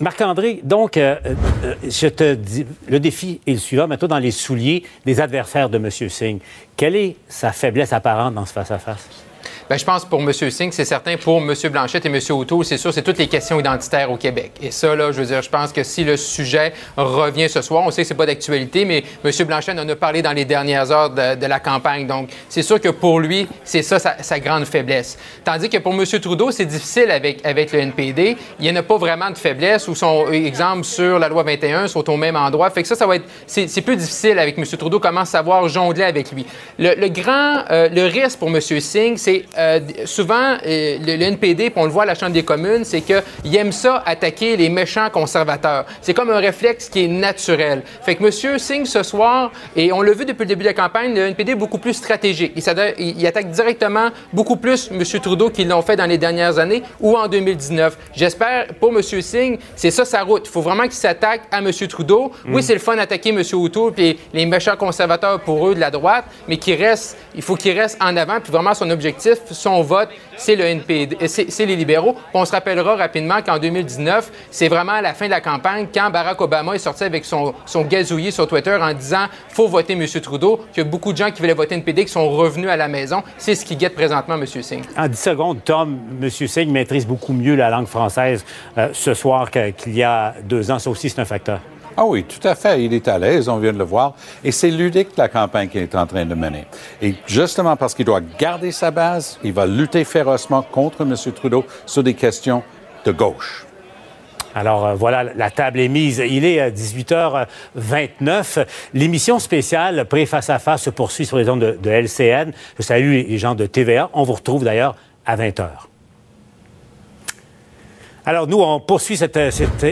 Marc-André, donc, euh, euh, je te dis, le défi est le suivant. Mets-toi dans les souliers des adversaires de M. Singh. Quelle est sa faiblesse apparente dans ce face-à-face? Bien, je pense pour M. Singh, c'est certain. Pour M. Blanchette et M. O'Toole, c'est sûr, c'est toutes les questions identitaires au Québec. Et ça, là, je veux dire, je pense que si le sujet revient ce soir, on sait que c'est pas d'actualité, mais M. Blanchette en a parlé dans les dernières heures de, la campagne. Donc, c'est sûr que pour lui, c'est ça sa, grande faiblesse. Tandis que pour M. Trudeau, c'est difficile avec, avec le NPD. Il n'y en a pas vraiment de faiblesse ou son exemple sur la loi 21 sont au même endroit. Fait que ça, ça va être, c'est, plus difficile avec M. Trudeau, comment savoir jongler avec lui. Le, grand, euh, le risque pour M. Singh, c'est euh, souvent, euh, le, NPD, puis on le voit à la Chambre des communes, c'est qu'il aime ça attaquer les méchants conservateurs. C'est comme un réflexe qui est naturel. Fait que M. Singh, ce soir, et on l'a vu depuis le début de la campagne, le NPD est beaucoup plus stratégique. Il, il attaque directement beaucoup plus M. Trudeau qu'ils l'ont fait dans les dernières années ou en 2019. J'espère, pour M. Singh, c'est ça sa route. Il faut vraiment qu'il s'attaque à M. Trudeau. Oui, mm. c'est le fun d'attaquer M. O'Toole puis les méchants conservateurs pour eux de la droite, mais qu'il reste, il faut qu'il reste en avant. Puis vraiment, son objectif, son vote, c'est le NPD, euh, c'est les libéraux. on se rappellera rapidement qu'en 2019, c'est vraiment à la fin de la campagne, quand Barack Obama est sorti avec son, son gazouillis sur Twitter en disant faut voter M. Trudeau, qu'il y a beaucoup de gens qui voulaient voter NPD qui sont revenus à la maison. C'est ce qui guette présentement M. Singh. En 10 secondes, Tom, M. Singh maîtrise beaucoup mieux la langue française euh, ce soir qu'il y a deux ans. Ça aussi, c'est un facteur. Ah oui, tout à fait. Il est à l'aise, on vient de le voir. Et c'est ludique la campagne qu'il est en train de mener. Et justement parce qu'il doit garder sa base, il va lutter férocement contre M. Trudeau sur des questions de gauche. Alors euh, voilà, la table est mise. Il est 18h29. L'émission spéciale Pré-Face à Face se poursuit sur les ondes de, de LCN. Je salue les gens de TVA. On vous retrouve d'ailleurs à 20h. Alors, nous, on poursuit cette,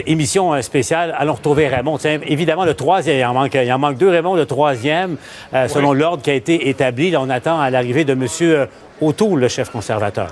émission spéciale. Allons retrouver Raymond. évidemment, le troisième, il en manque, il en manque deux, Raymond. Le troisième, euh, selon l'ordre qui a été établi, on attend à l'arrivée de M. Euh, O'Toole, le chef conservateur.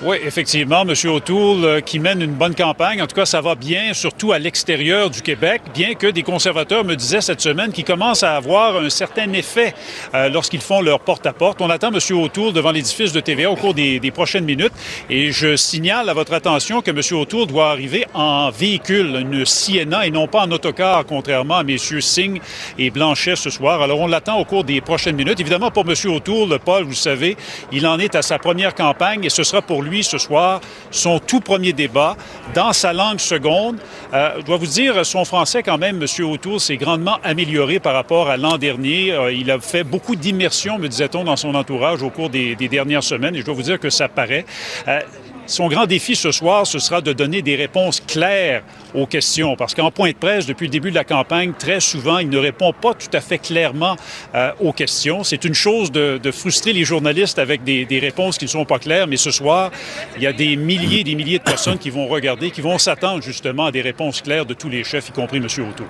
Oui, effectivement, M. O'Toole euh, qui mène une bonne campagne. En tout cas, ça va bien, surtout à l'extérieur du Québec, bien que des conservateurs me disaient cette semaine qu'ils commencent à avoir un certain effet euh, lorsqu'ils font leur porte-à-porte. On attend M. O'Toole devant l'édifice de TVA au cours des, prochaines minutes. Et je signale à votre attention que M. O'Toole doit arriver en véhicule, une Sienna, et non pas en autocar, contrairement à messieurs Singh et Blanchet ce soir. Alors, on l'attend au cours des prochaines minutes. Évidemment, pour M. O'Toole, Paul, vous savez, il en est à sa première campagne et ce sera pour lui lui ce soir son tout premier débat dans sa langue seconde. Euh, je dois vous dire, son français quand même, M. O'Toole, s'est grandement amélioré par rapport à l'an dernier. Euh, il a fait beaucoup d'immersion, me disait-on, dans son entourage au cours des, dernières semaines et je dois vous dire que ça paraît. Euh, son grand défi ce soir, ce sera de donner des réponses claires aux questions, parce qu'en point de presse, depuis le début de la campagne, très souvent, il ne répond pas tout à fait clairement euh, aux questions. C'est une chose de, frustrer les journalistes avec des, réponses qui ne sont pas claires, mais ce soir, il y a des milliers et des milliers de personnes qui vont regarder, qui vont s'attendre justement à des réponses claires de tous les chefs, y compris M. Auto.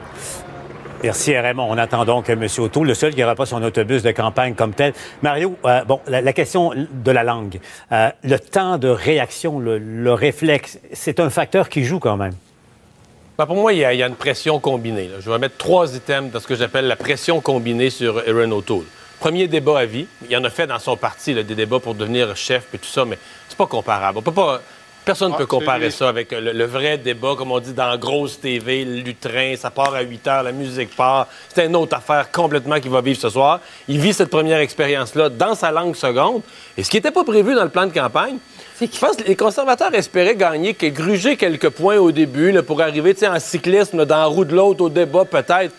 Merci, Raymond. On attend donc M. Auto, le seul qui n'aura pas son autobus de campagne comme tel. Mario, euh, bon, la, question de la langue, euh, le temps de réaction, le, réflexe, c'est un facteur qui joue quand même. Ben, pour moi, il y, a, une pression combinée. Je vais mettre trois items dans ce que j'appelle la pression combinée sur Aaron O'Toole. Premier débat à vie. Il en a fait dans son parti des débats pour devenir chef et tout ça, mais c'est pas comparable. On peut pas Personne ne peut comparer ça avec le, vrai débat, comme on dit dans grosse TV, le lutrin, ça part à 8 heures, la musique part. C'est une autre affaire complètement qu'il va vivre ce soir. Il vit cette première expérience-là dans sa langue seconde. Et ce qui n'était pas prévu dans le plan de campagne, c'est je pense que les conservateurs espéraient gagner, gruger quelques points au début pour arriver en cyclisme, dans la roue de l'autre, au débat peut-être.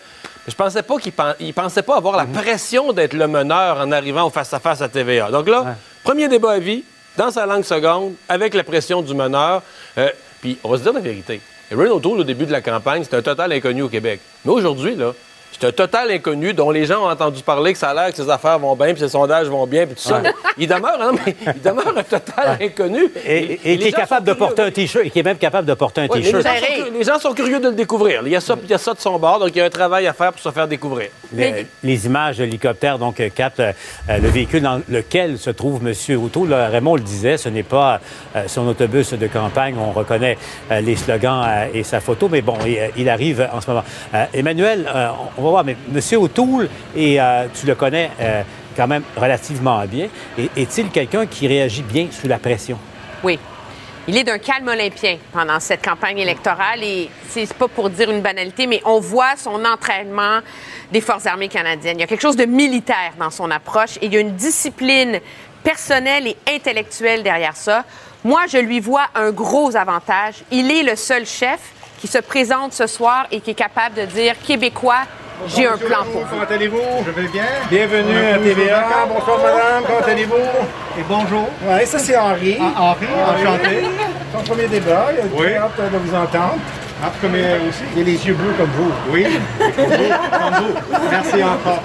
Je pensais pas qu'ils pensaient pas avoir la mhm. pression d'être le meneur en arrivant au face-à-face -à, TVA. Donc là, premier débat à vie, dans sa langue seconde, avec la pression du meneur. Euh, puis, on va se dire la vérité. Aaron O'Toole, au début de la campagne, c'était un total inconnu au Québec. Mais aujourd'hui, là, c'est un total inconnu dont les gens ont entendu parler que ça a l'air que ses affaires vont bien, puis ses sondages vont bien, puis tout ça. Il demeure, hein, mais il demeure un total inconnu. Et, qui est capable de porter un T-shirt, et qui est même capable de porter un T-shirt. Les, gens sont curieux de le découvrir. Il y, a ça, il y a ça de son bord, donc il y a un travail à faire pour se faire découvrir. Les, images de l'hélicoptère donc, captent euh, le véhicule dans lequel se trouve M. O'Toole. Raymond le disait, ce n'est pas euh, son autobus de campagne. On reconnaît euh, les slogans et sa photo, mais bon, il, arrive en ce moment. Emmanuel, on va voir, mais M. O'Toole, et euh, tu le connais euh, quand même relativement bien, est-il quelqu'un qui réagit bien sous la pression? Oui. il est d'un calme olympien pendant cette campagne électorale et c'est pas pour dire une banalité, mais on voit son entraînement des Forces armées canadiennes. Il y a quelque chose de militaire dans son approche et il y a une discipline personnelle et intellectuelle derrière ça. Moi, je lui vois un gros avantage. Il est le seul chef qui se présente ce soir et qui est capable de dire Québécois, j'ai un plan pour vous. Comment allez-vous? Je vais bien. Bienvenue à TVA. Bonsoir, madame. Comment allez-vous? Et bonjour. Oui, ça, c'est Henri. Ah, Henri, Enchanté. Son premier débat. Il a Oui. hâte de vous entendre. Ah, comme aussi. Il a les yeux bleus comme vous. Oui, comme vous, comme vous. Merci encore.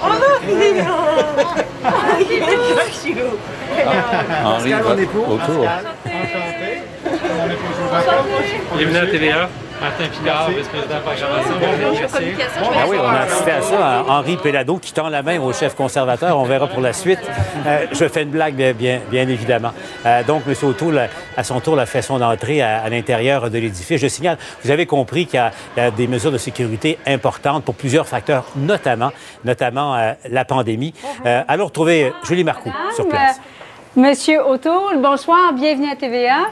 Henri, Pascal, mon époux. autour. Enchanté. Rebecca. Bienvenue à TVA. Martin Picard, vice-président de la programmation. Ah oui, on a assisté à ça. hein. Henri Pellado qui tend la main au chef conservateur. On verra pour la suite. Euh, je fais une blague, bien, bien, bien évidemment. Euh, donc, M. O'Toole, à son tour, a fait son entrée à, à l'intérieur de l'édifice. Je signale, vous avez compris qu'il y, a- il y a des mesures de sécurité importantes pour plusieurs facteurs, notamment, notamment euh, la pandémie. Euh, allons retrouver Julie Marcoux sur place. Monsieur O'Toole, bonsoir, bienvenue à TVA.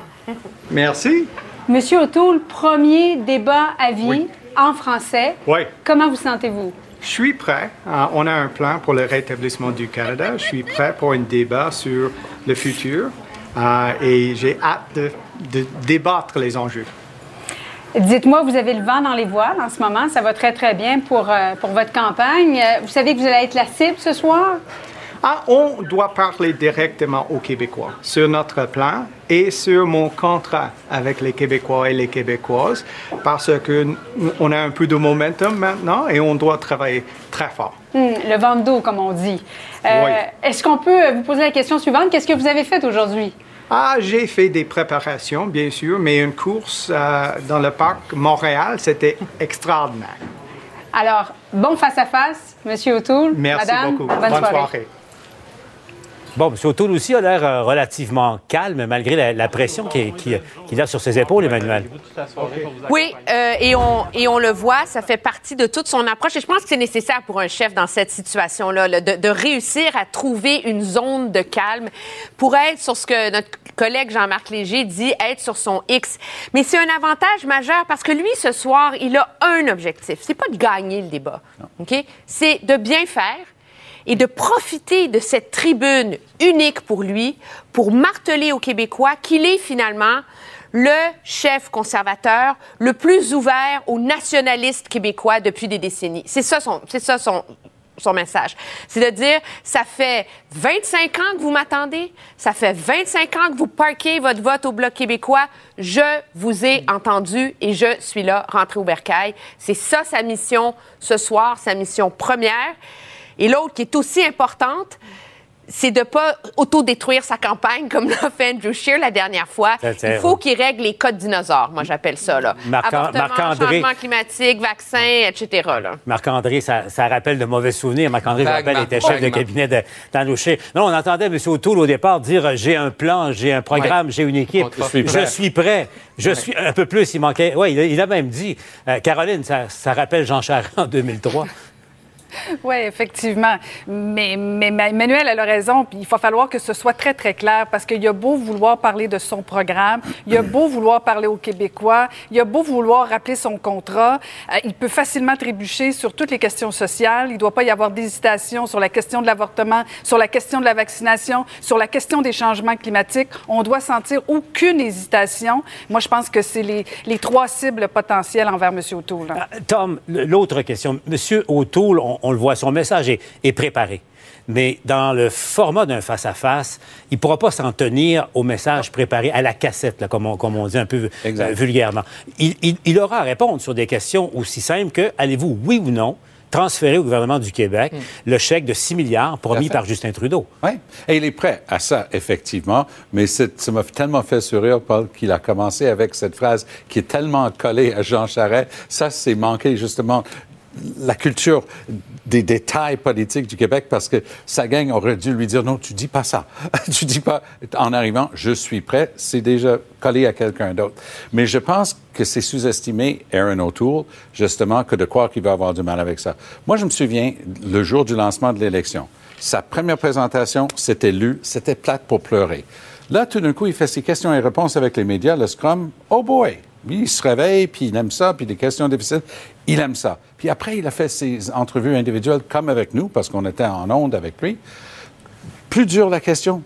Merci. Monsieur O'Toole, premier débat à vie en français. Oui. Comment vous sentez-vous? Je suis prêt. Euh, on a un plan pour le rétablissement du Canada. Je suis prêt pour un débat sur le futur euh, et j'ai hâte de, de débattre les enjeux. Dites-moi, vous avez le vent dans les voiles en ce moment. Ça va très, très bien pour, euh, pour votre campagne. Vous savez que vous allez être la cible ce soir? Ah, on doit parler directement aux Québécois sur notre plan et sur mon contrat avec les Québécois et les Québécoises parce que on a un peu de momentum maintenant et on doit travailler très fort. Hmm, le vent de dos, comme on dit. Euh, Oui. Est-ce qu'on peut vous poser la question suivante? Qu'est-ce que vous avez fait aujourd'hui? Ah, j'ai fait des préparations, bien sûr, mais une course euh, dans le parc Montréal, c'était extraordinaire. Alors, bon face-à-face, Monsieur O'Toole. Merci Madame, beaucoup. Bonne, soirée. soirée. Bon, M. O'Toole aussi a l'air euh, relativement calme, malgré la, la pression qu'il qui, qu'il a sur ses épaules, Emmanuel. Oui, euh, et, on, et on le voit, ça fait partie de toute son approche. Et je pense que c'est nécessaire pour un chef dans cette situation-là, là, de, de réussir à trouver une zone de calme pour être sur ce que notre collègue Jean-Marc Léger dit, être sur son X. Mais c'est un avantage majeur parce que lui, ce soir, il a un objectif. C'est pas de gagner le débat, OK? C'est de bien faire et de profiter de cette tribune unique pour lui pour marteler aux Québécois qu'il est finalement le chef conservateur le plus ouvert aux nationalistes québécois depuis des décennies. C'est ça son, c'est ça son, son message. C'est de dire, ça fait 25 ans que vous m'attendez, ça fait 25 ans que vous parquez votre vote au Bloc québécois, je vous ai entendu et je suis là, rentré au bercail. C'est ça sa mission ce soir, sa mission première. Et l'autre qui est aussi importante, c'est de ne pas autodétruire sa campagne comme l'a fait Andrew Scheer la dernière fois. Il faut qu'il règle les codes dinosaures, moi j'appelle ça. Là. Marc- Marc-André. changement climatique, vaccin, etc. Marc-André, ça, ça rappelle de mauvais souvenirs. Marc-André, je rappelle, était chef de cabinet de d'Andouché. Non, on entendait M. O'Toole au départ dire euh, j'ai un plan, j'ai un programme, j'ai une équipe. Je suis prêt. Je suis prêt. Je suis un peu plus. Il manquait. Oui, il, a- il a même dit. euh, Caroline, ça, ça rappelle Jean Charest en 2003. Oui, effectivement. Mais, mais Ma- Emmanuel elle a raison. Il va falloir que ce soit très, très clair parce qu'il y a beau vouloir parler de son programme, il y a beau vouloir parler aux Québécois, il y a beau vouloir rappeler son contrat, euh, il peut facilement trébucher sur toutes les questions sociales. Il ne doit pas y avoir d'hésitation sur la question de l'avortement, sur la question de la vaccination, sur la question des changements climatiques. On doit sentir aucune hésitation. Moi, je pense que c'est les, les trois cibles potentielles envers M. O'Toole. Euh, Tom, l'autre question. Monsieur O'Toole, on, on le voit, son message est, est préparé. Mais dans le format d'un face-à-face, il ne pourra pas s'en tenir au message préparé, à la cassette, là, comme, on, comme on dit un peu euh, vulgairement. Il, il- il aura à répondre sur des questions aussi simples que allez-vous, oui ou non, transférer au gouvernement du Québec le chèque de 6 milliards promis par Justin Trudeau? Oui, et il est prêt à ça, effectivement. Mais ça m'a tellement fait sourire, Paul, qu'il a commencé avec cette phrase qui est tellement collée à Jean Charest. Ça, c'est manquer justement la culture des détails politiques du Québec parce que sa gang aurait dû lui dire non, tu dis pas ça. tu dis pas en arrivant, je suis prêt. C'est déjà collé à quelqu'un d'autre. Mais je pense que c'est sous-estimé Aaron O'Toole, justement, que de croire qu'il va avoir du mal avec ça. Moi, je me souviens le jour du lancement de l'élection. Sa première présentation, c'était lu, c'était plate pour pleurer. Là, tout d'un coup, il fait ses questions et réponses avec les médias, le Scrum. Oh boy! Il se réveille, puis il aime ça, puis des questions difficiles, il aime ça. Puis après, il a fait ses entrevues individuelles comme avec nous, parce qu'on était en onde avec lui. Plus dure la question,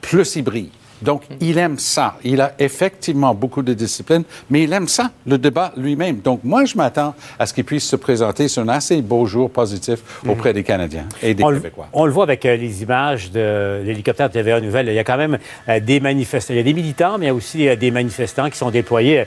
plus il brille. Donc, il aime ça. Il a effectivement beaucoup de discipline, mais il aime ça, le débat lui-même. Donc, moi, je m'attends à ce qu'il puisse se présenter sur un assez beau jour positif auprès des Canadiens et des on, le- Québécois. on le voit avec euh, les images de l'hélicoptère de TVA Nouvelle. Il y a quand même euh, des manifestants. Il y a des militants, mais il y a aussi euh, des manifestants qui sont déployés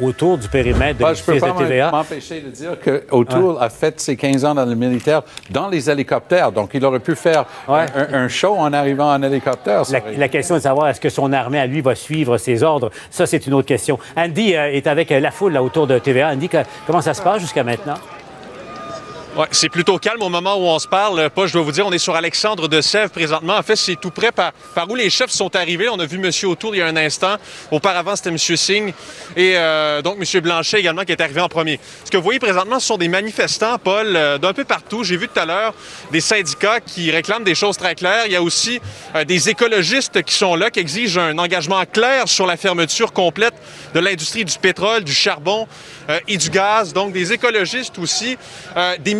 autour du périmètre de Moi, je peux pas de TVA. m'empêcher de dire que O'Toole a fait ses 15 ans dans le militaire dans les hélicoptères. Donc, il aurait pu faire un, un show en arrivant en hélicoptère. La, la question est de savoir est-ce que son armée à lui va suivre ses ordres? Ça, c'est une autre question. Andy euh, est avec euh, la foule là, autour de TVA. Andy, comment ça se passe jusqu'à maintenant? C'est plutôt calme au moment où on se parle. Pas, je dois vous dire, on est sur Alexandre de Sèvres présentement. En fait, c'est tout près par, où les chefs sont arrivés. On a vu M. Autour il y a un instant. Auparavant, c'était M. Singh et euh, donc M. Blanchet également qui est arrivé en premier. Ce que vous voyez présentement, ce sont des manifestants, Paul, euh, d'un peu partout. J'ai vu tout à l'heure des syndicats qui réclament des choses très claires. Il y a aussi euh, des écologistes qui sont là, qui exigent un engagement clair sur la fermeture complète de l'industrie du pétrole, du charbon euh, et du gaz. Donc, des écologistes aussi, euh, des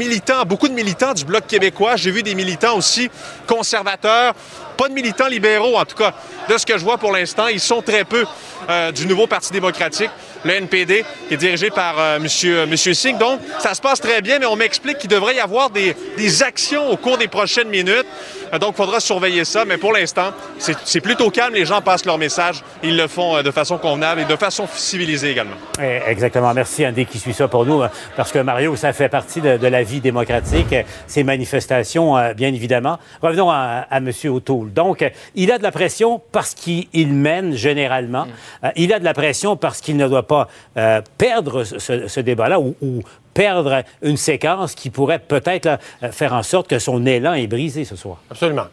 beaucoup de militants du Bloc québécois. J'ai vu des militants aussi conservateurs, pas de militants libéraux, en tout cas, de ce que je vois pour l'instant. Ils sont très peu euh, du nouveau Parti démocratique, le NPD, qui est dirigé par euh, monsieur, monsieur Singh. Donc, ça se passe très bien, mais on m'explique qu'il devrait y avoir des, actions au cours des prochaines minutes. Euh, donc, il faudra surveiller ça. Mais pour l'instant, c'est plutôt calme. Les gens passent leur message. Ils le font euh, de façon convenable et de façon civilisée également. Eh, Exactement. Merci, Andy, qui suit ça pour nous. euh, Parce que Mario, ça fait partie de, la vie démocratique, euh, ces manifestations, euh, bien évidemment. Revenons à, à M. O'Toole. Donc, euh, il a de la pression parce qu'il il mène généralement. Euh, il a de la pression parce qu'il ne doit pas euh, perdre ce, ce débat-là ou, ou perdre une séquence qui pourrait peut-être faire en sorte que son élan est brisé ce soir. Absolument.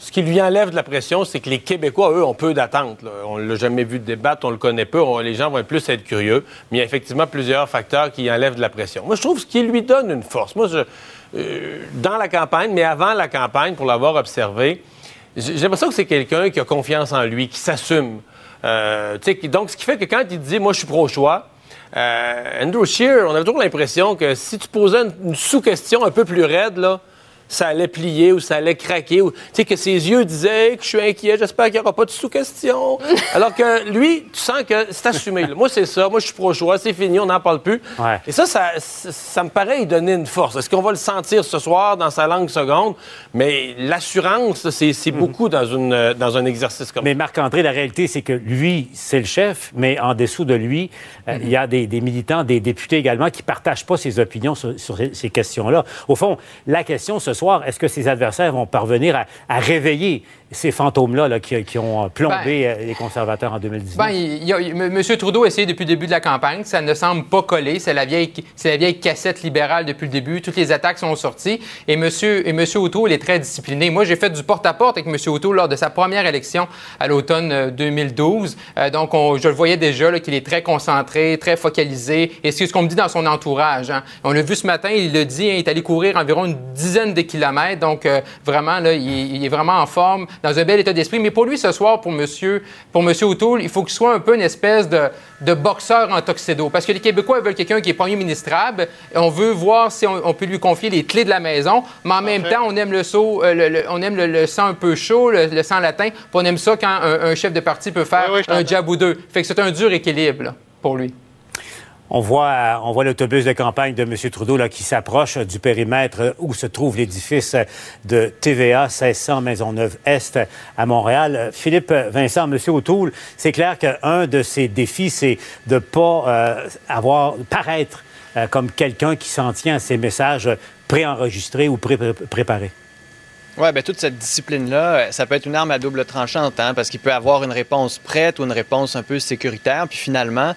Ce qui lui enlève de la pression, c'est que les Québécois, eux, ont peu d'attentes. là. On ne l'a jamais vu débattre, on le connaît peu, on- les gens vont plus être curieux. Mais il y a effectivement plusieurs facteurs qui enlèvent de la pression. Moi, je trouve ce qui lui donne une force. Moi, je, euh, dans la campagne, mais avant la campagne, pour l'avoir observé, j'ai l'impression que c'est quelqu'un qui a confiance en lui, qui s'assume. Euh, donc, ce qui fait que quand il dit, moi, je suis pro-choix, euh, Andrew Scheer, on avait toujours l'impression que si tu posais une, une sous-question un peu plus raide, là, ça allait plier ou ça allait craquer. Ou, tu sais, que ses yeux disaient que je suis inquiet, j'espère qu'il n'y aura pas de sous-question. Alors que lui, tu sens que c'est assumé. là. Moi, c'est ça. Moi, je suis pro-choix. C'est fini, on n'en parle plus. Ouais. Et ça, ça, ça, ça me paraît y donner une force. Est-ce qu'on va le sentir ce soir dans sa langue seconde? Mais l'assurance, c'est c'est beaucoup dans, une, euh, dans un exercice comme Mais Marc-André, la réalité, c'est que lui, c'est le chef, mais en dessous de lui, euh, il y a des, des militants, des députés également qui ne partagent pas ses opinions sur, sur ces questions-là. Au fond, la question ce est-ce que ses adversaires vont parvenir à réveiller ces fantômes-là là, qui, qui ont plombé euh, les conservateurs en 2019? Ben, il a- il- M. Trudeau a essayé depuis le début de la campagne. Ça ne semble pas coller. C'est la vieille, c'est la vieille cassette libérale depuis le début. Toutes les attaques sont sorties. Et M. Et Monsieur O'Toole est très discipliné. Moi, j'ai fait du porte-à-porte avec M. O'Toole lors de sa première élection à l'automne euh, 2012. Euh, donc, on- je le voyais déjà qu'il est très concentré, très focalisé. Et c'est ce qu'on me dit dans son entourage. hein. On l'a vu ce matin, il le dit, hein, il est allé courir environ une dizaine de kilomètres. Donc, euh, vraiment, là, il, il est vraiment en forme, dans un bel état d'esprit. Mais pour lui, ce soir, pour Monsieur, pour Monsieur O'Toole, il faut qu'il soit un peu une espèce de, de boxeur en tuxedo. Parce que les Québécois veulent quelqu'un qui est premier ministrable. On veut voir si on, on peut lui confier les clés de la maison. Mais en même temps, on aime le, saut, euh, le- le- on aime le, le sang un peu chaud, le, le sang latin. Puis on aime ça quand un, un chef de parti peut faire Oui, oui, je un jab ou deux. Fait que c'est un dur équilibre là, pour lui. On voit, l'autobus de campagne de M. Trudeau qui s'approche du périmètre où se trouve l'édifice de TVA 1600 Maisonneuve-Est à Montréal. Philippe Vincent, M. O'Toole, c'est clair qu'un de ses défis, c'est de ne pas euh, avoir, paraître euh, comme quelqu'un qui s'en tient à ses messages préenregistrés ou pré- pré- préparés. Oui, bien, toute cette discipline-là, ça peut être une arme à double tranchante, hein, parce qu'il peut avoir une réponse prête ou une réponse un peu sécuritaire, puis finalement,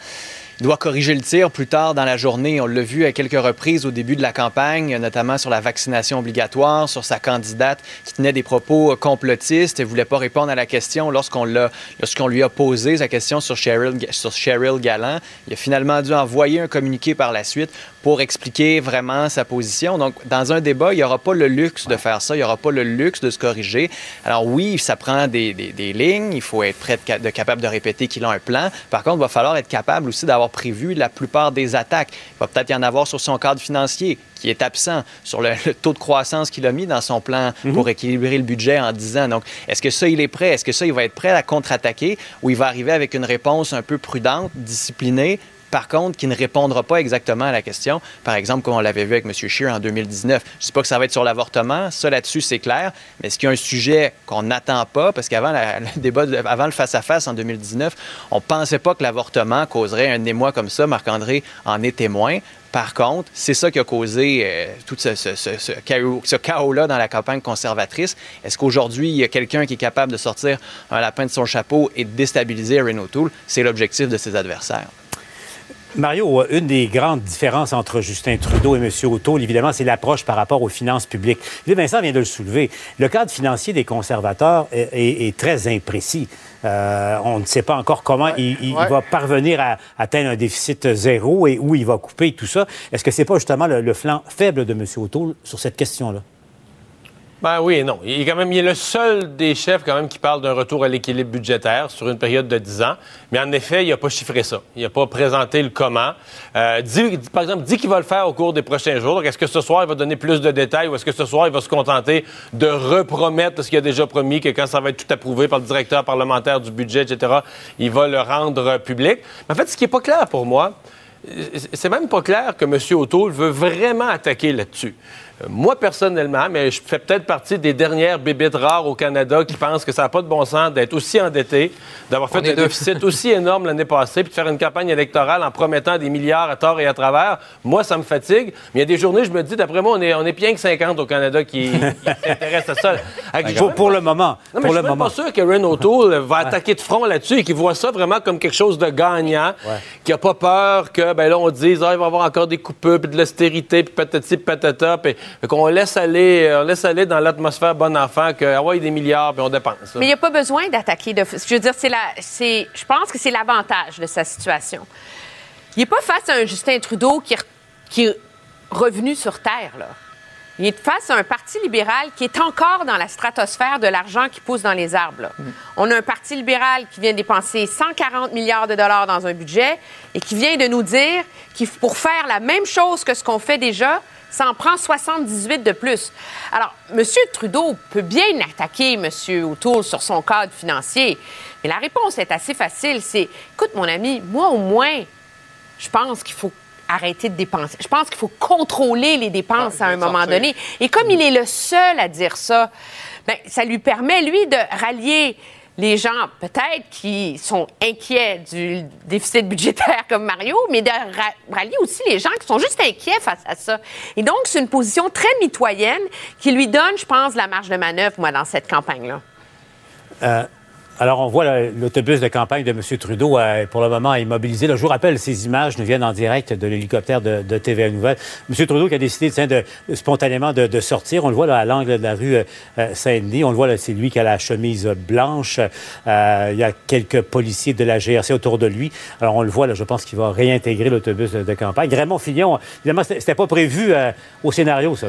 doit corriger le tir plus tard dans la journée. On l'a vu à quelques reprises au début de la campagne, notamment sur la vaccination obligatoire, sur sa candidate qui tenait des propos complotistes et voulait pas répondre à la question lorsqu'on lorsqu'on lui a posé sa question sur Cheryl, sur Cheryl Gallant. Il a finalement dû envoyer un communiqué par la suite pour expliquer vraiment sa position. Donc, dans un débat, il n'y aura pas le luxe de faire ça, il n'y aura pas le luxe de se corriger. Alors oui, ça prend des, des, lignes, il faut être prêt de capable de répéter qu'il a un plan. Par contre, il va falloir être capable aussi d'avoir prévu la plupart des attaques. Il va peut-être y en avoir sur son cadre financier qui est absent, sur le, le taux de croissance qu'il a mis dans son plan Mhm. pour équilibrer le budget en 10 ans. Donc, est-ce que ça, il est prêt? Est-ce que ça, il va être prêt à contre-attaquer ou il va arriver avec une réponse un peu prudente, disciplinée, par contre, qui ne répondra pas exactement à la question. Par exemple, comme on l'avait vu avec M. Scheer en 2019. Je ne sais pas que ça va être sur l'avortement. Ça, là-dessus, c'est clair. Mais est-ce qu'il y a un sujet qu'on n'attend pas? Parce qu'avant le débat, avant le face-à-face en 2019, on ne pensait pas que l'avortement causerait un émoi comme ça. Marc-André en est témoin. Par contre, c'est ça qui a causé euh, tout ce, ce- ce- ce chaos- ce chaos-là dans la campagne conservatrice. Est-ce qu'aujourd'hui, il y a quelqu'un qui est capable de sortir un lapin de son chapeau et de déstabiliser Erin O'Toole? C'est l'objectif de ses adversaires. Mario, une des grandes différences entre Justin Trudeau et M. O'Toole, évidemment, c'est l'approche par rapport aux finances publiques. Vincent vient de le soulever. Le cadre financier des conservateurs est, est- est très imprécis. Euh, on ne sait pas encore comment il, il Ouais. va parvenir à atteindre un déficit zéro et où il va couper tout ça. Est-ce que c'est pas justement le, le flanc faible de M. O'Toole sur cette question-là? Ben oui et non. Il est quand même il est le seul des chefs quand même qui parle d'un retour à l'équilibre budgétaire sur une période de 10 ans. Mais en effet, il n'a pas chiffré ça. Il n'a pas présenté le comment. Euh, par exemple, dit qu'il va le faire au cours des prochains jours. Est-ce que ce soir, il va donner plus de détails ou est-ce que ce soir, il va se contenter de repromettre ce qu'il a déjà promis, que quand ça va être tout approuvé par le directeur parlementaire du budget, etc., il va le rendre public? Mais en fait, ce qui n'est pas clair pour moi, c'est même pas clair que M. O'Toole veut vraiment attaquer là-dessus. Moi, personnellement, mais je fais peut-être partie des dernières bébites rares au Canada qui pensent que ça n'a pas de bon sens d'être aussi endetté, d'avoir fait un deux. déficit aussi énorme l'année passée, puis de faire une campagne électorale en promettant des milliards à tort et à travers. Moi, ça me fatigue. Mais il y a des journées, je me dis, d'après moi, on est, on est bien que 50 au Canada qui, qui s'intéressent à ça. Avec- Pour, pour le moment. non, mais pour je suis moment. pas sûr que Ren O'Toole va attaquer de front là-dessus et qu'il voit ça vraiment comme quelque chose de gagnant, qui a pas peur que, ben là, on dise, ah, il va y avoir encore des coupures, puis de l'austérité, puis patati, puis patata, puis qu'on laisse aller, euh, on laisse aller dans l'atmosphère bon enfant, que, ah ouais, des milliards, puis on dépense. Mais il n'y a pas besoin d'attaquer. De... Je veux dire, c'est la... c'est... je pense que c'est l'avantage de sa situation. Il n'est pas face à un Justin Trudeau qui qui est revenu sur Terre, là. Il est face à un parti libéral qui est encore dans la stratosphère de l'argent qui pousse dans les arbres. On a un parti libéral qui vient dépenser 140 milliards de dollars dans un budget et qui vient de nous dire qu'il pour faire la même chose que ce qu'on fait déjà, ça en prend 78 de plus. Alors, M. Trudeau peut bien attaquer M. O'Toole sur son cadre financier, mais la réponse est assez facile. C'est, écoute, mon ami, moi au moins, je pense qu'il faut arrêter de dépenser. Je pense qu'il faut contrôler les dépenses à un moment sortir. donné. Et comme il est le seul à dire ça, ben, ça lui permet, lui, de rallier les gens, peut-être, qui sont inquiets du déficit budgétaire comme Mario, mais de ra- rallier aussi les gens qui sont juste inquiets face à ça. Et donc, c'est une position très mitoyenne qui lui donne, je pense, la marge de manœuvre, moi, dans cette campagne-là. Euh, alors, on voit l'autobus de campagne de M. Trudeau, euh, pour le moment, est mobilisé. Là, je vous rappelle, ces images nous viennent en direct de l'hélicoptère de, de TVA Nouvelle. M. Trudeau qui a décidé de, spontanément de, sortir. On le voit là, à l'angle de la rue euh, euh, Saint-Denis. On le voit, là, c'est lui qui a la chemise blanche. Il y a quelques policiers de la GRC autour de lui. Alors, on le voit, là, je pense qu'il va réintégrer l'autobus de, campagne. Raymond Fillon, évidemment, c'était pas prévu au scénario, ça.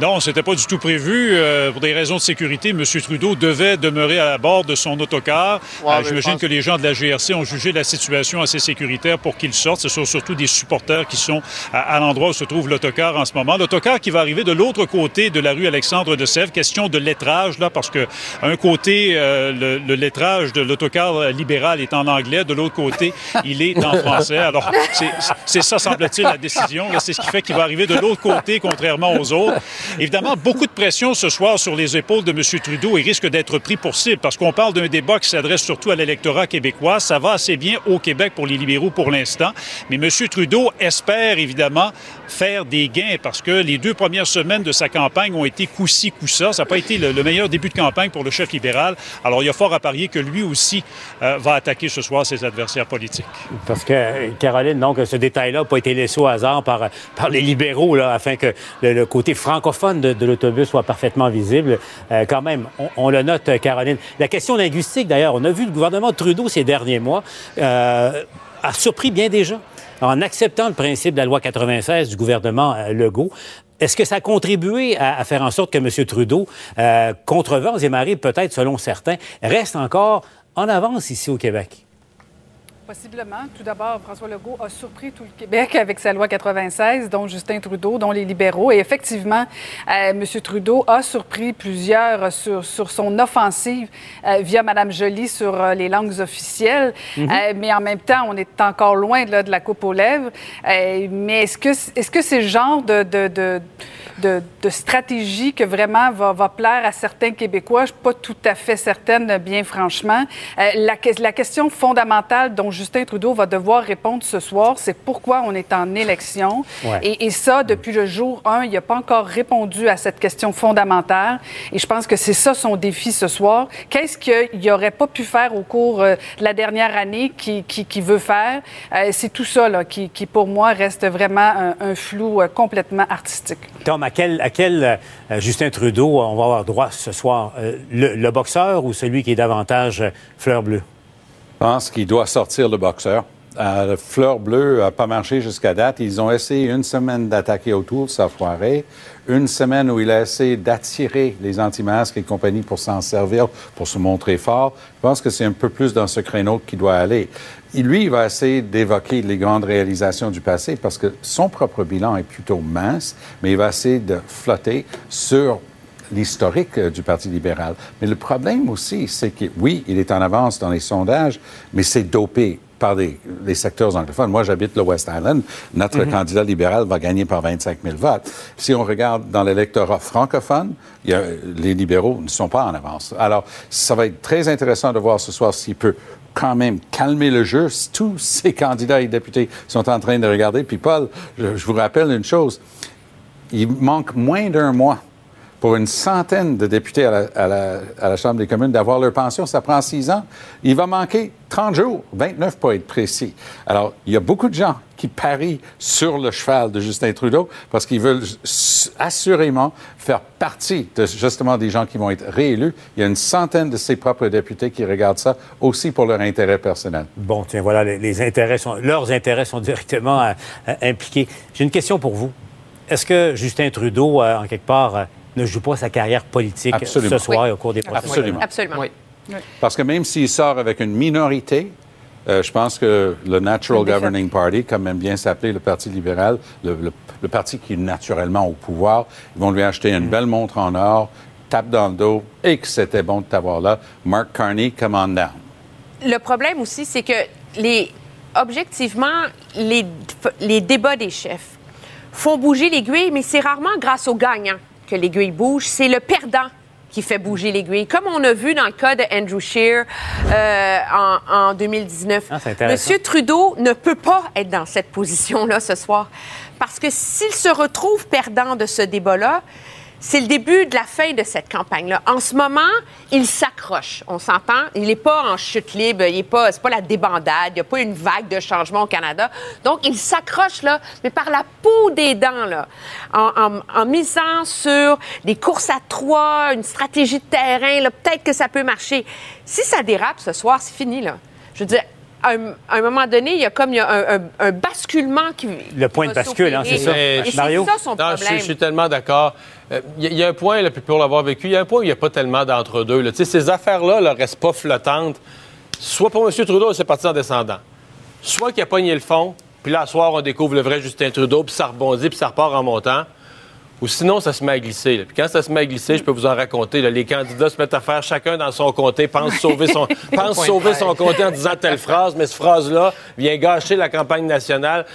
Non, c'était pas du tout prévu. Euh, pour des raisons de sécurité, M. Trudeau devait demeurer à bord de son autocar. Ouais, Euh, J'imagine pense- que les gens de la GRC ont jugé la situation assez sécuritaire pour qu'il sorte. Ce sont surtout des supporters qui sont à, à l'endroit où se trouve l'autocar en ce moment. L'autocar qui va arriver de l'autre côté de la rue Alexandre de Sèvres. Question de lettrage, là, parce que un côté, euh, le, le lettrage de l'autocar libéral est en anglais. De l'autre côté, il est en français. Alors, c'est- ça, semble-t-il, la décision. C'est ce qui fait qu'il va arriver de l'autre côté, contrairement aux autres. Évidemment, beaucoup de pression ce soir sur les épaules de M. Trudeau et risque d'être pris pour cible parce qu'on parle d'un débat qui s'adresse surtout à l'électorat québécois. Ça va assez bien au Québec pour les libéraux pour l'instant. Mais M. Trudeau espère évidemment faire des gains parce que les deux premières semaines de sa campagne ont été coup-ci, coup-ça. Ça n'a pas été le, le, meilleur début de campagne pour le chef libéral. Alors, il y a fort à parier que lui aussi euh, va attaquer ce soir ses adversaires politiques. Parce que, Caroline, donc, ce détail-là n'a pas été laissé au hasard par, par les libéraux, là, afin que le côté francophone de, l'autobus soit parfaitement visible. Euh, quand même, on, on, le note, Caroline. La question linguistique, d'ailleurs, on a vu le gouvernement Trudeau ces derniers mois euh, a surpris bien des gens en acceptant le principe de la loi 96 du gouvernement euh, Legault. Est-ce que ça a contribué à, à, faire en sorte que M. Trudeau, euh, contre et marées, peut-être selon certains, reste encore en avance ici au Québec? Possiblement. Tout d'abord, François Legault a surpris tout le Québec avec sa loi 96, dont Justin Trudeau, dont les libéraux. Et effectivement, euh, M. Trudeau a surpris plusieurs sur, sur son offensive euh, via Mme Joly sur euh, les langues officielles. Mm -hmm. mais en même temps, on est encore loin là, de la coupe aux lèvres. mais est-ce que c'est -ce c'est -ce genre de, de, de, de, de stratégie que vraiment va, va, plaire à certains Québécois? Je ne suis pas tout à fait certaine, bien franchement. la, la question fondamentale dont Justin Trudeau va devoir répondre ce soir, c'est pourquoi on est en élection. Ouais. Et, et, ça, depuis le jour 1, il n'a pas encore répondu à cette question fondamentale. Et je pense que c'est ça son défi ce soir. Qu'est-ce qu'il n'aurait pas pu faire au cours euh, de la dernière année qu'il qui, qui veut faire? Euh, c'est tout ça là, qui, qui, pour moi, reste vraiment un, un flou euh, complètement artistique. Tom, à quel, à quel euh, Justin Trudeau on va avoir droit ce soir? Le, le, boxeur ou celui qui est davantage fleur bleue? Je pense qu'il doit sortir le boxeur. Euh, le fleur bleue n'a pas marché jusqu'à date. Ils ont essayé une semaine d'attaquer autour, ça a foiré. Une semaine où il a essayé d'attirer les anti-masques et compagnie pour s'en servir, pour se montrer fort. Je pense que c'est un peu plus dans ce créneau qu'il doit aller. Et lui, il va essayer d'évoquer les grandes réalisations du passé parce que son propre bilan est plutôt mince, mais il va essayer de flotter sur l'historique du Parti libéral. Mais le problème aussi, c'est que oui, il est en avance dans les sondages, mais c'est dopé par les, les, secteurs anglophones. Moi, j'habite le West Island. Notre mm -hmm. candidat libéral va gagner par 25 000 votes. Si on regarde dans l'électorat francophone, il y a, les libéraux ne sont pas en avance. Alors, ça va être très intéressant de voir ce soir s'il peut quand même calmer le jeu. Tous ces candidats et députés sont en train de regarder. Puis, Paul, je, je vous rappelle une chose. Il manque moins d'un mois pour une centaine de députés à la, Chambre des communes d'avoir leur pension. Ça prend six ans. Il va manquer 30 jours, 29 pour être précis. Alors, il y a beaucoup de gens qui parient sur le cheval de Justin Trudeau parce qu'ils veulent assurément faire partie de, justement des gens qui vont être réélus. Il y a une centaine de ses propres députés qui regardent ça aussi pour leur intérêt personnel. Bon, tiens, voilà, les, intérêts sont, leurs intérêts sont directement euh, impliqués. J'ai une question pour vous. Est-ce que Justin Trudeau, euh, en quelque part, euh, ne joue pas sa carrière politique Absolument. ce soir oui. au cours des prochaines Absolument. Absolument. Oui. Parce que même s'il sort avec une minorité, euh, je pense que le Natural Governing Party, comme aime bien s'appeler le Parti libéral, le, le, le, parti qui est naturellement au pouvoir, ils vont lui acheter une mm. belle montre en or, tape dans le dos, et que c'était bon de t'avoir là. Mark Carney, come on down. Le problème aussi, c'est que les, objectivement, les, les débats des chefs font bouger l'aiguille, mais c'est rarement grâce aux gagnants que l'aiguille bouge, c'est le perdant qui fait bouger l'aiguille. Comme on a vu dans le cas de Andrew Scheer euh, en, en, 2019. Ah, Monsieur Trudeau ne peut pas être dans cette position-là ce soir. Parce que s'il se retrouve perdant de ce débat-là, c'est le début de la fin de cette campagne-là. En ce moment, il s'accroche. On s'entend. Il n'est pas en chute libre. Il n'est pas, la débandade. Il n'y a pas une vague de changement au Canada. Donc, il s'accroche là, mais par la peau des dents là, en, en, en misant sur des courses à trois, une stratégie de terrain. Là, peut-être que ça peut marcher. Si ça dérape ce soir, c'est fini là. Je veux dire, à un, un, moment donné, il y a comme il y a un, un, un basculement qui. Le point de bascule, hein, c'est ça. Et Mario? c'est ça son non, problème. Je, je, suis tellement d'accord. Il euh, y, y, a un point, là, puis pour l'avoir vécu, il y a un point où il n'y a pas tellement d'entre-deux. Ces affaires-là ne restent pas flottantes. Soit pour M. Trudeau, c'est parti en descendant. Soit qu'il a pogné le fond, puis là, soir, on découvre le vrai Justin Trudeau, puis ça rebondit, puis ça repart en montant. Ou sinon ça se met à glisser. là. Puis quand ça se met à glisser, je peux vous en raconter. là, les candidats se mettent à faire chacun dans son comté, pensent sauver son, Point sauver son comté en disant telle phrase, mais cette phrase-là vient gâcher la campagne nationale.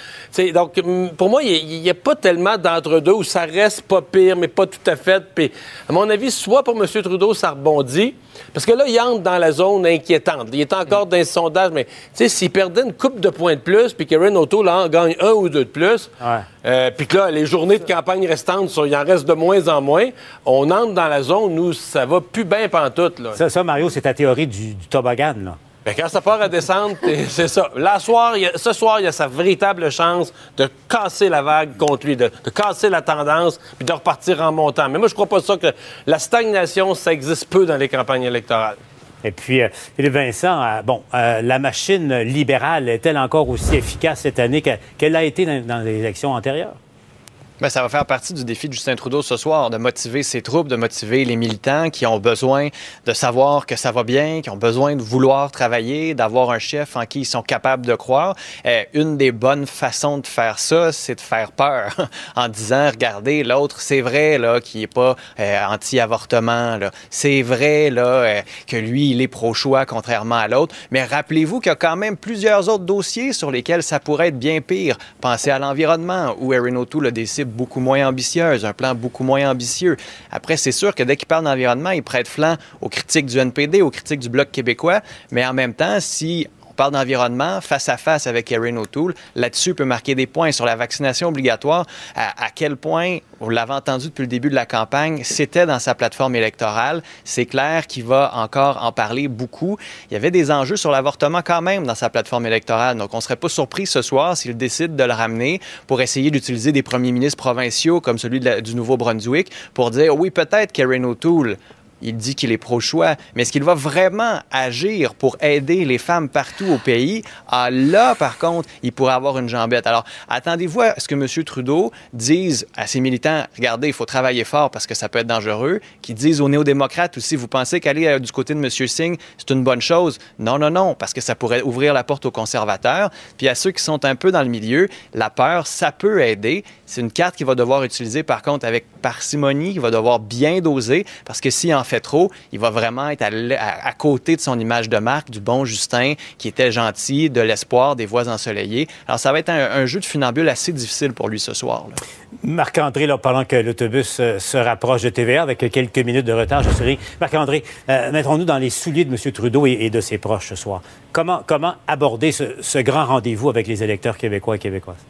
Donc, pour moi, il n'y a, pas tellement d'entre-deux où ça reste pas pire, mais pas tout à fait. Puis, à mon avis, soit pour M. Trudeau, ça rebondit, parce que là, il entre dans la zone inquiétante. Il est encore dans les sondages, mais tu sais, s'il perdait une coupe de points de plus, puis qu'Erin O'Toole en gagne un ou deux de plus, euh, puis que là, les journées de campagne restantes, il en reste de moins en moins, on entre dans la zone où ça va plus bien pantoute. Là. Ça, ça, Mario, c'est ta théorie du, du toboggan, là. Ben, quand ça part à descendre, c'est ça. Ce soir, il y a sa véritable chance de casser la vague contre lui, de, casser la tendance, puis de repartir en montant. Mais moi, je crois pas ça que la stagnation, ça existe peu dans les campagnes électorales. Et puis, euh, Philippe Vincent, euh, bon, euh, la machine libérale est-elle encore aussi efficace cette année que- qu'elle a été dans les élections antérieures? Ben, ça va faire partie du défi de Justin Trudeau ce soir, de motiver ses troupes, de motiver les militants qui ont besoin de savoir que ça va bien, qui ont besoin de vouloir travailler, d'avoir un chef en qui ils sont capables de croire. Euh, une des bonnes façons de faire ça, c'est de faire peur en disant, regardez, l'autre, c'est vrai là, qui est pas euh, anti-avortement, c'est vrai là, euh, que lui, il est pro-choix contrairement à l'autre, mais rappelez-vous qu'il y a quand même plusieurs autres dossiers sur lesquels ça pourrait être bien pire. Pensez à l'environnement, où Erin O'Toole des cibles beaucoup moins ambitieuses, un plan beaucoup moins ambitieux. Après, c'est sûr que dès qu'il parle d'environnement, il prête flanc aux critiques du NPD, aux critiques du Bloc québécois, mais en même temps, si parle d'environnement face à face avec Erin O'Toole. Là-dessus, peut marquer des points sur la vaccination obligatoire. À, quel point, vous l'avez entendu depuis le début de la campagne, c'était dans sa plateforme électorale. C'est clair qu'il va encore en parler beaucoup. Il y avait des enjeux sur l'avortement quand même dans sa plateforme électorale. Donc, on ne serait pas surpris ce soir s'il décide de le ramener pour essayer d'utiliser des premiers ministres provinciaux comme celui du Nouveau-Brunswick pour dire oui, peut-être qu'Erin O'Toole il dit qu'il est pro-choix, mais est-ce qu'il va vraiment agir pour aider les femmes partout au pays? Ah, là, par contre, il pourrait avoir une jambette. Alors, attendez-vous à ce que M. Trudeau dise à ses militants, regardez, il faut travailler fort parce que ça peut être dangereux, qu'ils disent aux néo-démocrates aussi, vous pensez qu'aller euh, du côté de M. Singh, c'est une bonne chose? Non, non, non, parce que ça pourrait ouvrir la porte aux conservateurs. Puis à ceux qui sont un peu dans le milieu, la peur, ça peut aider. C'est une carte qu'il va devoir utiliser, par contre, avec parcimonie, il va devoir bien doser, parce que s'il en fait trop, il va vraiment être à, côté de son image de marque, du bon Justin, qui était gentil, de l'espoir, des voix ensoleillées. Alors, ça va être un, jeu de funambule assez difficile pour lui ce soir. Marc-André, pendant que l'autobus euh, se rapproche de TVA avec quelques minutes de retard, je serai. Marc-André, euh, mettrons-nous dans les souliers de M. Trudeau et, et de ses proches ce soir. Comment, comment aborder ce, ce grand rendez-vous avec les électeurs québécois et québécoises?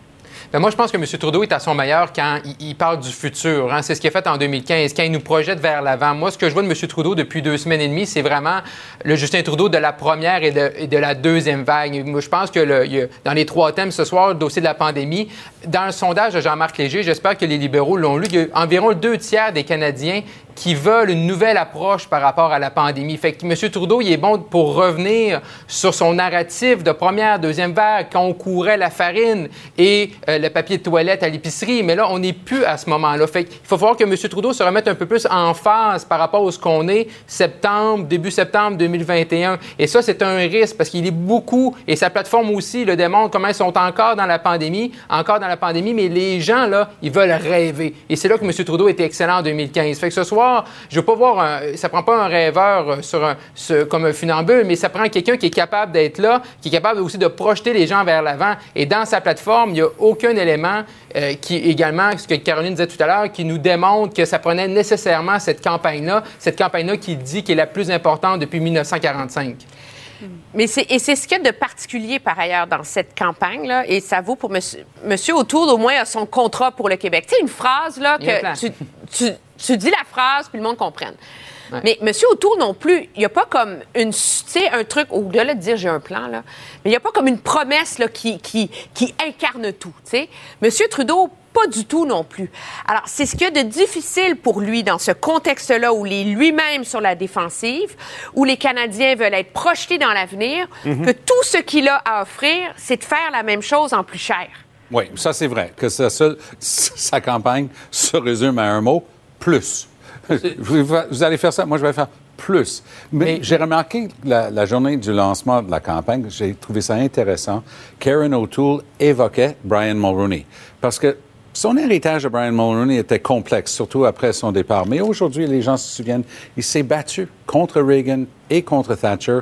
Ben, moi, je pense que M. Trudeau est à son meilleur quand il, parle du futur. hein. C'est ce qu'il a fait en 2015, quand il nous projette vers l'avant. Moi, ce que je vois de M. Trudeau depuis deux semaines et demie, c'est vraiment le Justin Trudeau de la première et de, la deuxième vague. Moi, je pense que dans les trois thèmes ce soir, le dossier de la pandémie, dans le sondage de Jean-Marc Léger, j'espère que les libéraux l'ont lu, il y a environ deux tiers des Canadiens qui veulent une nouvelle approche par rapport à la pandémie. Fait que M. Trudeau, il est bon pour revenir sur son narratif de première, deuxième vague, quand on courait la farine et euh, le papier de toilette à l'épicerie. Mais là, on n'est plus à ce moment-là. Fait qu'il faut voir que M. Trudeau se remette un peu plus en phase par rapport à ce qu'on est septembre, début septembre 2021. Et ça, c'est un risque parce qu'il est beaucoup, et sa plateforme aussi le démontre, comment ils sont encore dans la pandémie, encore dans la pandémie, mais les gens, là, ils veulent rêver. Et c'est là que M. Trudeau était excellent en 2015. Fait que ce soir, je veux pas voir un, ça prend pas un rêveur euh, sur un, ce- comme un funambule, mais ça prend quelqu'un qui est capable d'être là, qui est capable aussi de projeter les gens vers l'avant. Et dans sa plateforme, il n'y a aucun élément euh, qui, également, ce que Caroline disait tout à l'heure, qui nous démontre que ça prenait nécessairement cette campagne-là, cette campagne-là qui dit qu'elle est la plus importante depuis 1945. Mais c'est, et c'est ce qu'il y a de particulier par ailleurs dans cette campagne-là, et ça vaut pour Monsieur, Monsieur O'Toole, au moins, a son contrat pour le Québec. Tu sais, une phrase, là, que tu, tu, tu dis la phrase, puis le monde comprenne. Mais Monsieur O'Toole non plus, il n'y a pas comme une, tu sais, un truc, au-delà de dire j'ai un plan, là, mais il n'y a pas comme une promesse là, qui, qui, qui incarne tout. tu sais. Monsieur Trudeau, pas du tout non plus. Alors, c'est ce qu'il y a de difficile pour lui dans ce contexte-là où il est lui-même sur la défensive, où les Canadiens veulent être projetés dans l'avenir, Mhm. que tout ce qu'il a à offrir, c'est de faire la même chose en plus cher. Oui, ça c'est vrai, que sa campagne se résume à un mot, plus. Vous, allez faire ça, moi je vais faire plus. Mais, j'ai remarqué la, la journée du lancement de la campagne, j'ai trouvé ça intéressant, Karen O'Toole évoquait Brian Mulroney. Parce que son héritage de Brian Mulroney était complexe, surtout après son départ. Mais aujourd'hui, les gens se souviennent, il s'est battu contre Reagan et contre Thatcher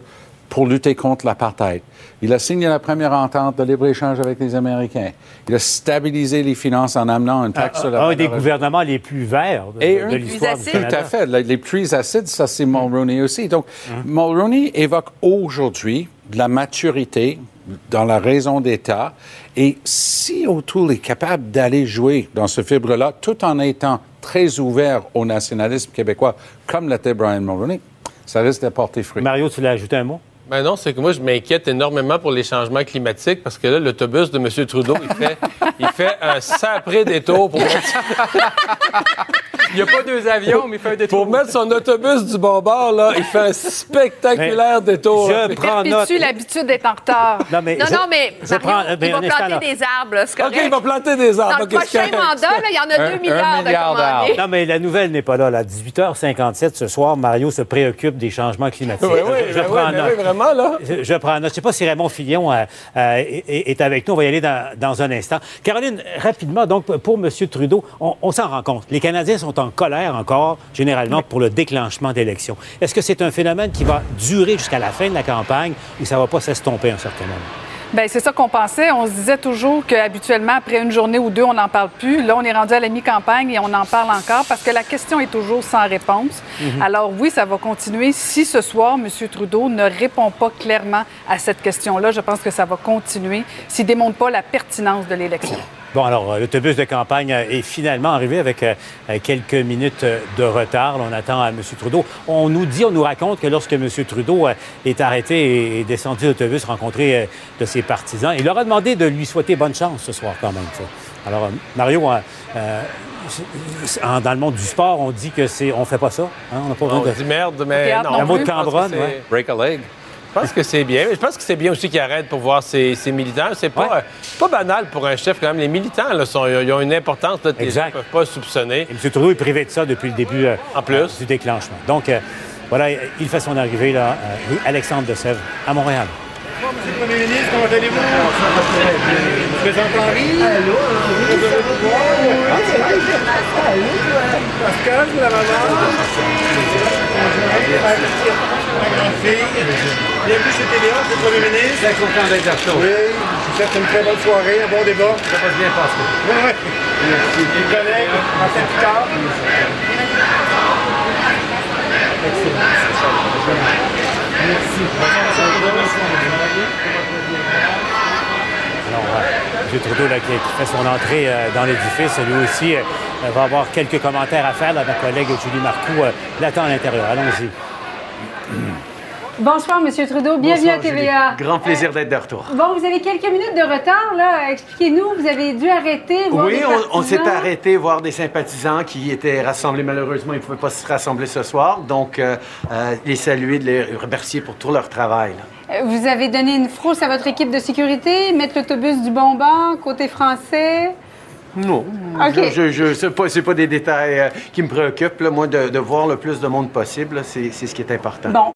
pour lutter contre l'apartheid. Il a signé la première entente de libre-échange avec les Américains. Il a stabilisé les finances en amenant une taxe sur la Un des gouvernements les plus verts de, et de l'histoire du Tout Canada. à fait. Les, plus acides, ça, c'est Mulroney aussi. Donc, Mulroney évoque aujourd'hui de la maturité dans la raison d'État. Et si O'Toole est capable d'aller jouer dans ce fibre-là, tout en étant très ouvert au nationalisme québécois, comme l'était Brian Mulroney, ça risque de porter fruit. Mario, tu l'as ajouté un mot? Ben non, c'est que moi, je m'inquiète énormément pour les changements climatiques parce que là, l'autobus de M. Trudeau, il fait, il fait un sapré détour pour Il n'y a pas deux avions, mais il fait un détour. pour mettre son autobus du bon bord, là. Il fait un spectaculaire détour. Je prends note. L'habitude d'être en retard? Non, mais Non, je- non, mais Mario, prends- euh, il va planter là. des arbres, là, OK, il va planter des arbres. Dans le OK, c'est prochain mandat, là, il y en a Un- 2 un milliards milliard de commandés. Non, mais la nouvelle n'est pas là. À 18h57 ce soir, Mario se préoccupe des changements climatiques. Oui, oui, je, je ben prends oui, ben note. oui, vraiment, là. Je, je prends note. Je ne sais pas si Raymond Fillon euh, euh, est, est avec nous. On va y aller dans, dans un instant. Caroline, rapidement, donc, pour M. Trudeau, on, on s'en rend compte. Les Canadiens sont en colère encore, généralement, pour le déclenchement d'élections. Est-ce que c'est un phénomène qui va durer jusqu'à la fin de la campagne ou ça ne va pas s'estomper un certain moment? Bien, c'est ça qu'on pensait. On se disait toujours qu'habituellement, après une journée ou deux, on n'en parle plus. Là, on est rendu à la mi-campagne et on en parle encore parce que la question est toujours sans réponse. Mhm. Alors oui, ça va continuer. Si ce soir, M. Trudeau ne répond pas clairement à cette question-là, je pense que ça va continuer s'il ne démontre pas la pertinence de l'élection. Bon, alors, euh, l'autobus de campagne euh, est finalement arrivé avec euh, quelques minutes de retard. On attend à M. Trudeau. On nous dit, on nous raconte que lorsque M. Trudeau est arrêté et est descendu de l'autobus, rencontré de ses partisans, il leur a demandé de lui souhaiter bonne chance ce soir quand même. Alors, Mario, euh, dans le monde du sport, on dit que c'est, on fait pas ça. hein, on n'a pas On besoin de... dit merde, mais non. non Un mot de. Cambronne, ouais. Break a leg. Je pense que c'est bien. Mais je pense que c'est bien aussi qu'il arrête pour voir ses, ses militants. C'est pas, Ouais. euh, pas banal pour un chef, quand même. Les militants, là, sont, ils ont une importance là, que les gens Exact. ne peuvent pas soupçonner. Et M. Trudeau est privé de ça depuis le début euh, En plus. euh, du déclenchement. Donc, euh, voilà, il fait son arrivée, là, euh, rue Alexandre de Sèvres, à Montréal. Monsieur le Premier ministre, comment allez-vous? Je me présente Henri. Allô, Pascal, la maman. Bienvenue chez TVA, monsieur le Premier ministre. Très content d'être là. Oui, vous souhaite une très bonne soirée, un bon débat. Ça va bien passer. Oui, oui. Les collègues, Martin Picard. Alors, euh, M. Trudeau là, qui, qui fait son entrée euh, dans l'édifice, lui aussi euh, va avoir quelques commentaires à faire. Là, ma collègue Julie Marcoux euh, l'attend à l'intérieur. Allons-y. Bonsoir, M. Trudeau. Bienvenue à TVA. Grand plaisir d'être de retour. Bon, vous avez quelques minutes de retard, là. Expliquez-nous, vous avez dû arrêter. voir Oui, des on, on s'est arrêté voir des sympathisants qui étaient rassemblés. Malheureusement, ils ne pouvaient pas se rassembler ce soir. Donc, euh, euh, les saluer, de les remercier pour tout leur travail. là. Vous avez donné une frousse à votre équipe de sécurité, mettre l'autobus du bon banc, côté français? Non. OK. Je, je, pas, c'est pas des détails euh, qui me préoccupent. là. Moi, de, de voir le plus de monde possible, c'est c'est ce qui est important. Bon.